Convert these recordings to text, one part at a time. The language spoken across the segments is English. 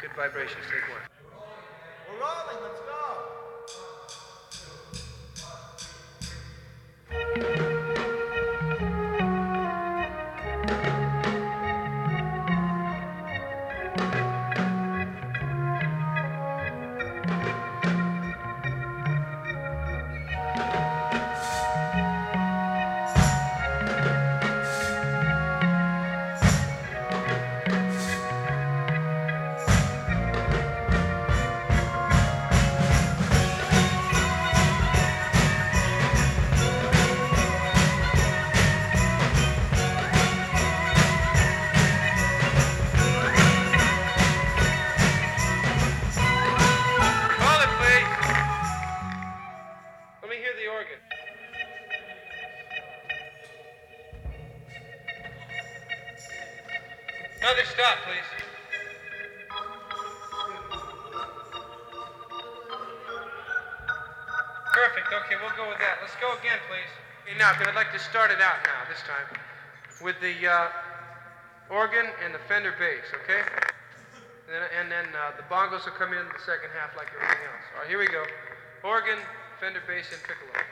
Good vibrations. Take one. We're rolling. Let's go. The uh, organ and the Fender bass, okay? And then, uh, the bongos will come in the second half like everything else. All right, here we go. Organ, Fender bass, and piccolo.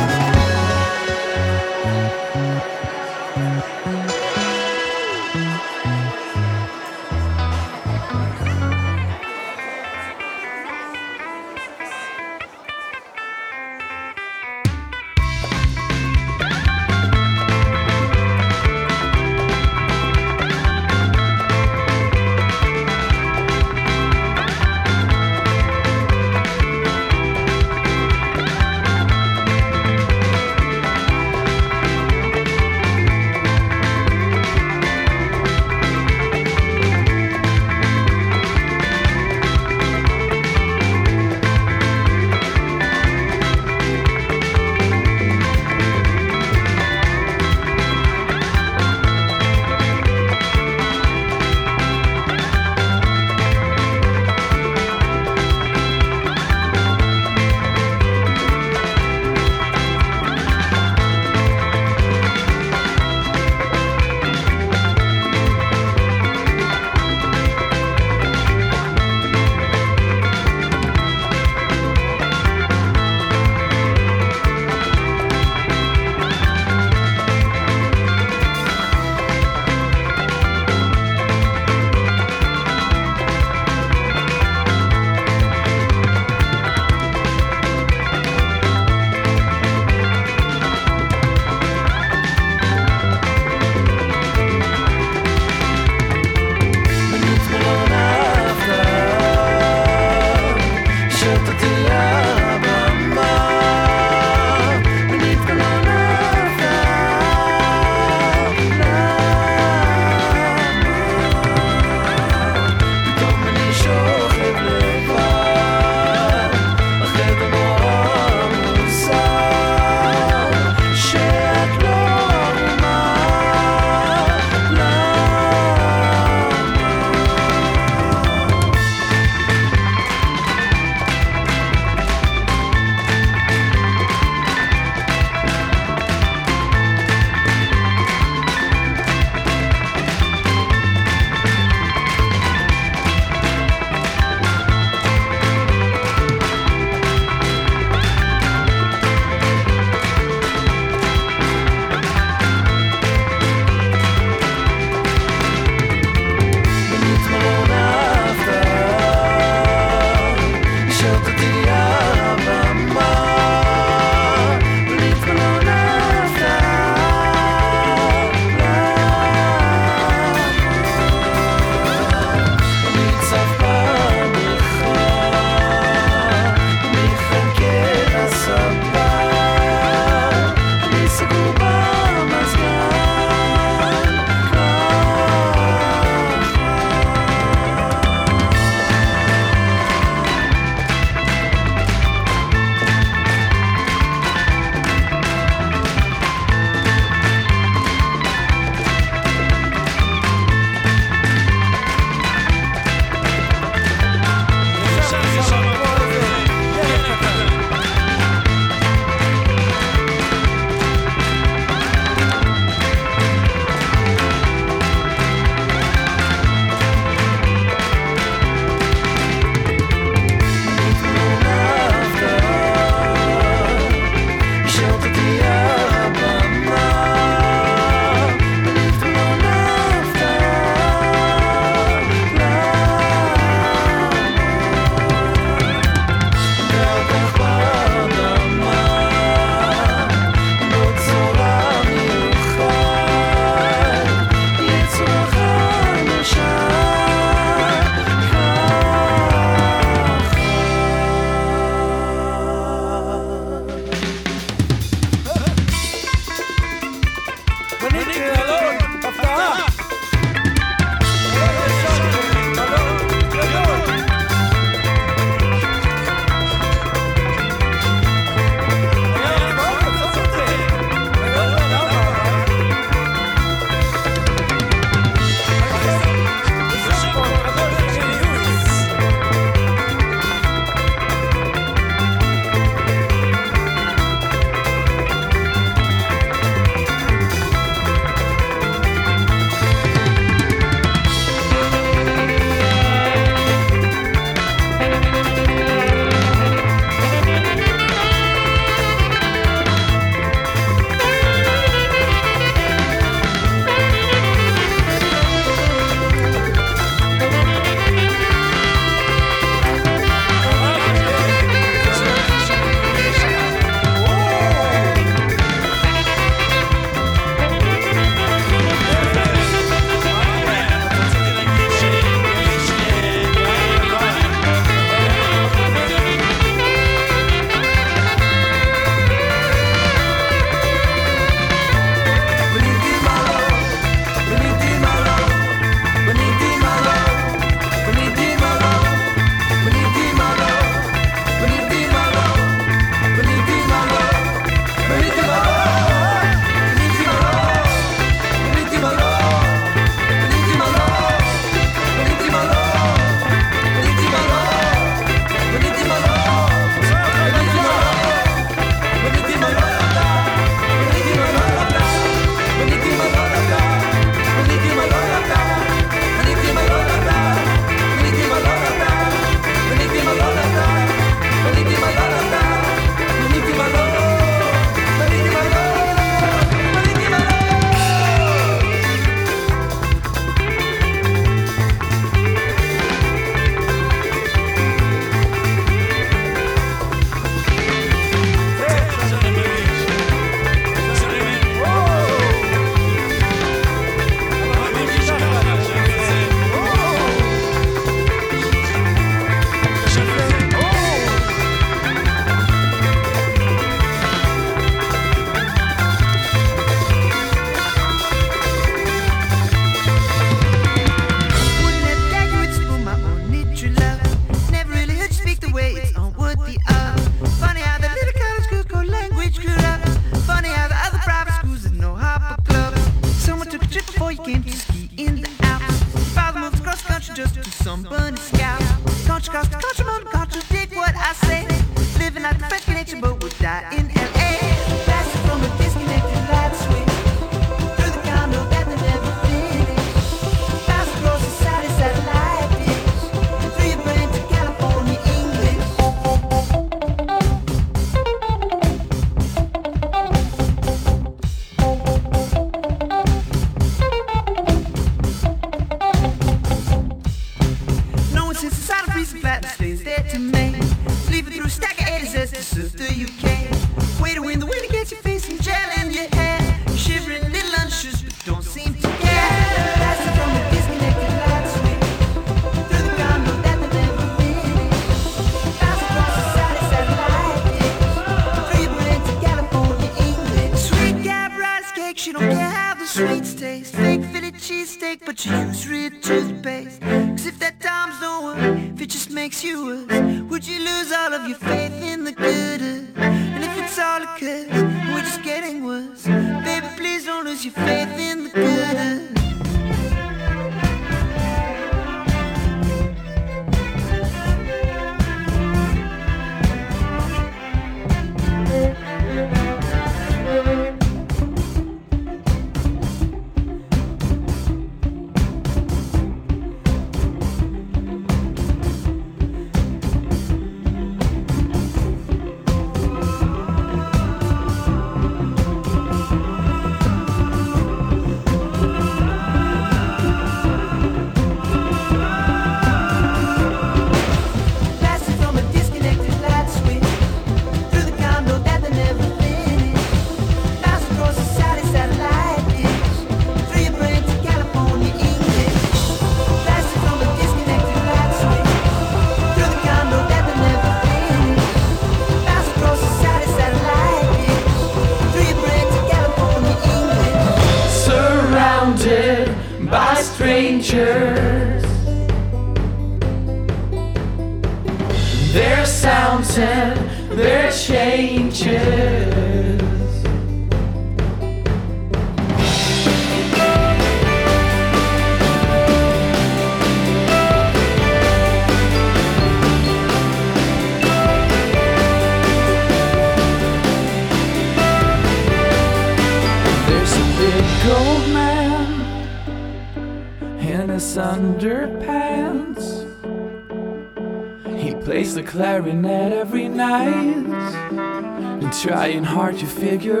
hard to figure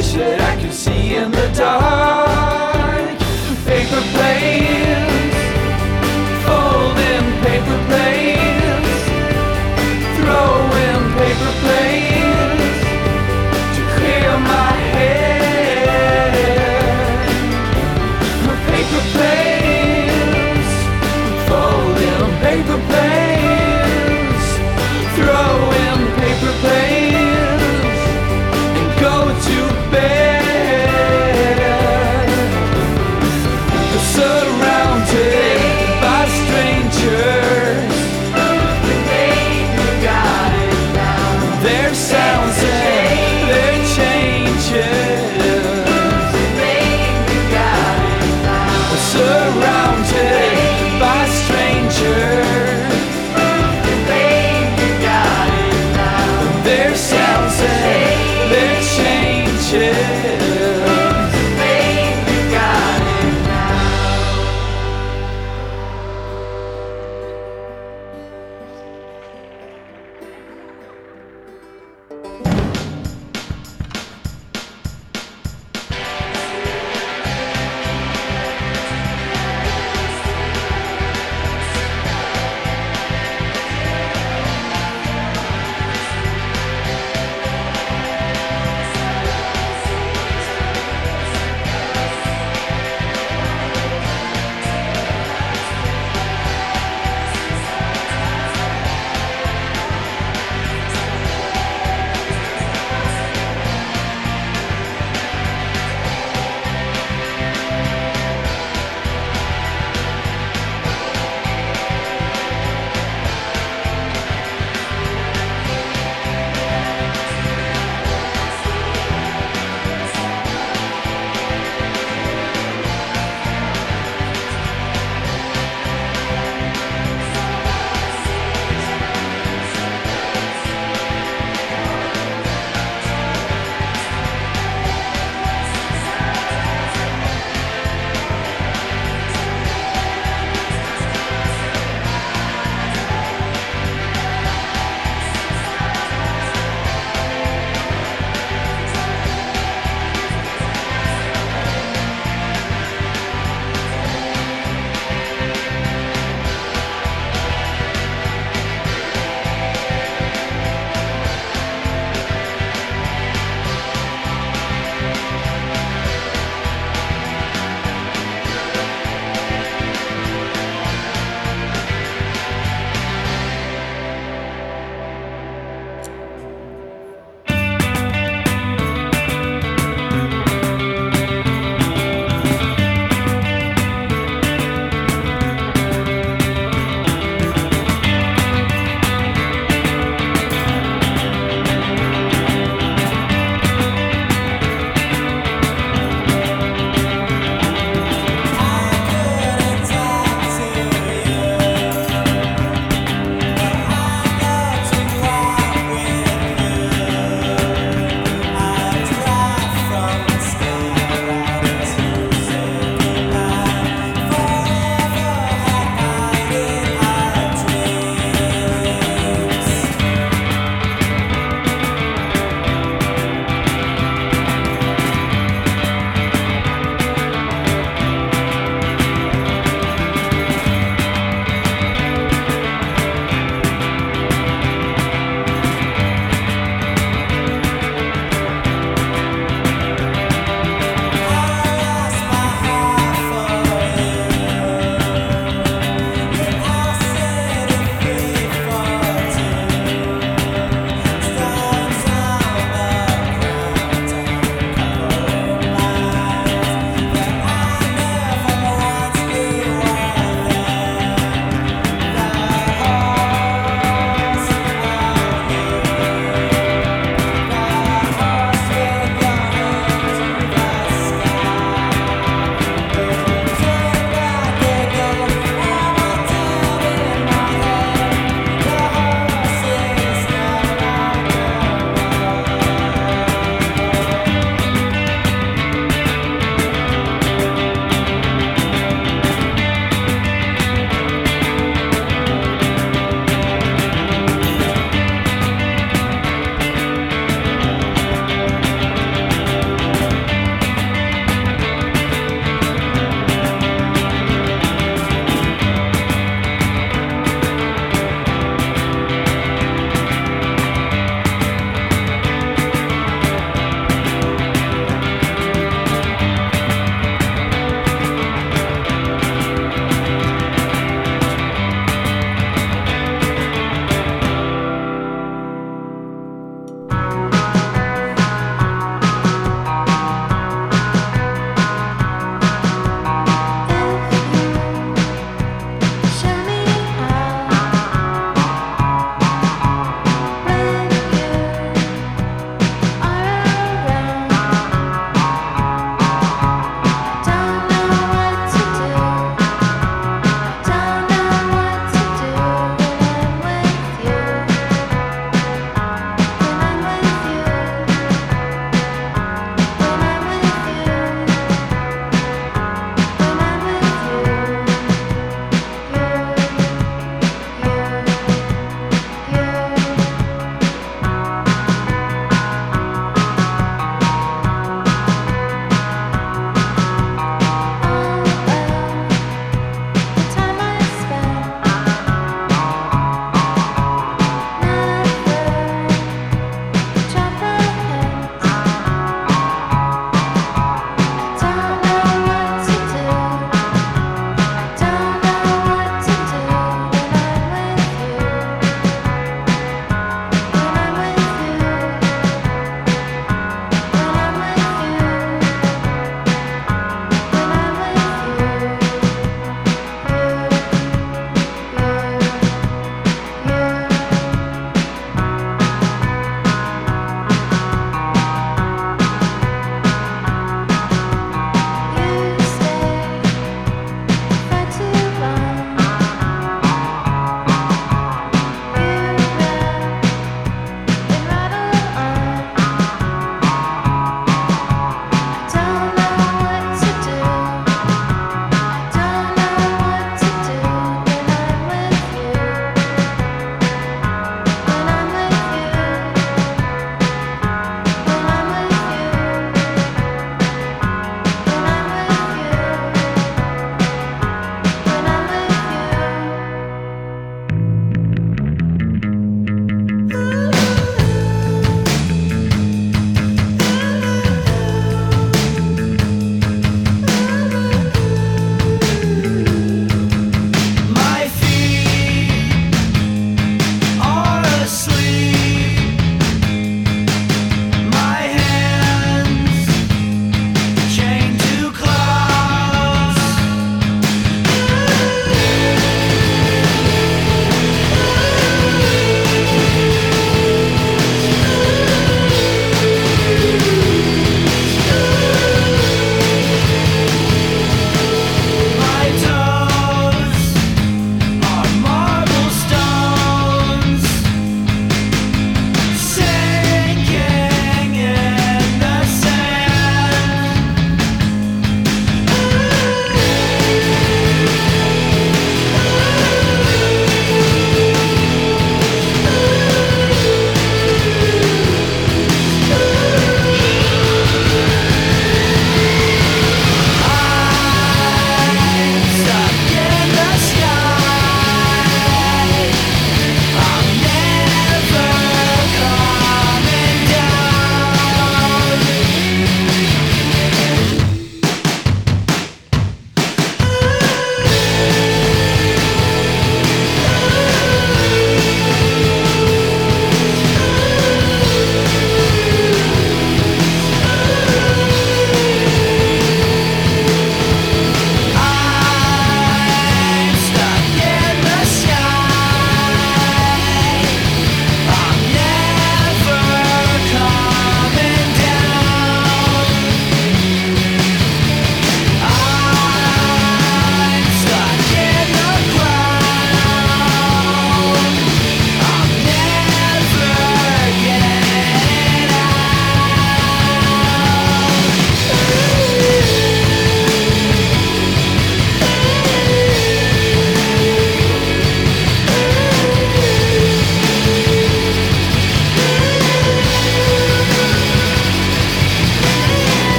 wish that I could see in the dark.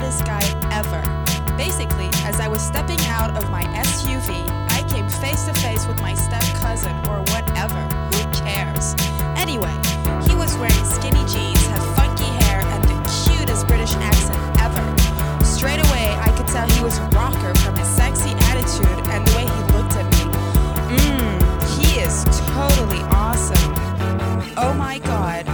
hottest guy ever. Basically, as I was stepping out of my SUV, I came face to face with my step cousin or whatever. Who cares? Anyway, he was wearing skinny jeans, had funky hair, and the cutest British accent ever. Straight away, I could tell he was a rocker from his sexy attitude and the way he looked at me. Mmm, he is totally awesome. Oh my god,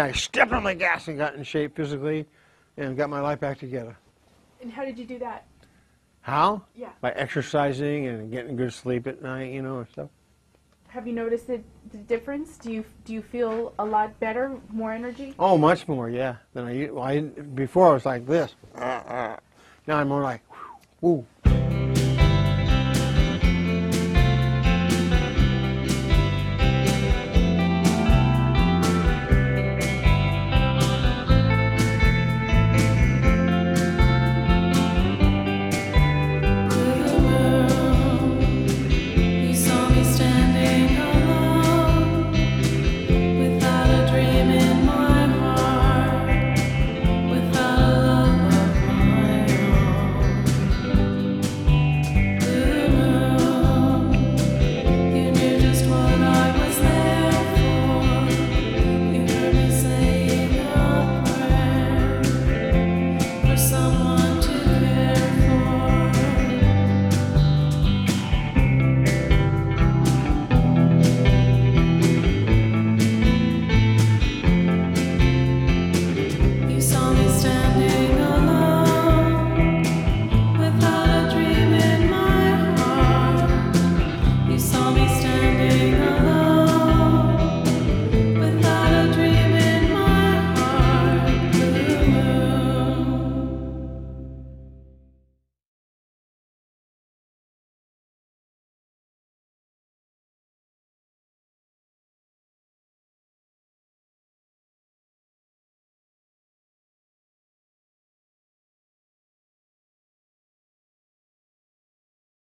Day I stepped on the gas and got in shape physically and got my life back together. And how did you do that? How? Yeah. By exercising and getting good sleep at night, you know, and stuff. Have you noticed the, the difference? Do you do you feel a lot better, more energy? Oh, much more, yeah. Than I, well, I before I was like this. Now I'm more like, whoo,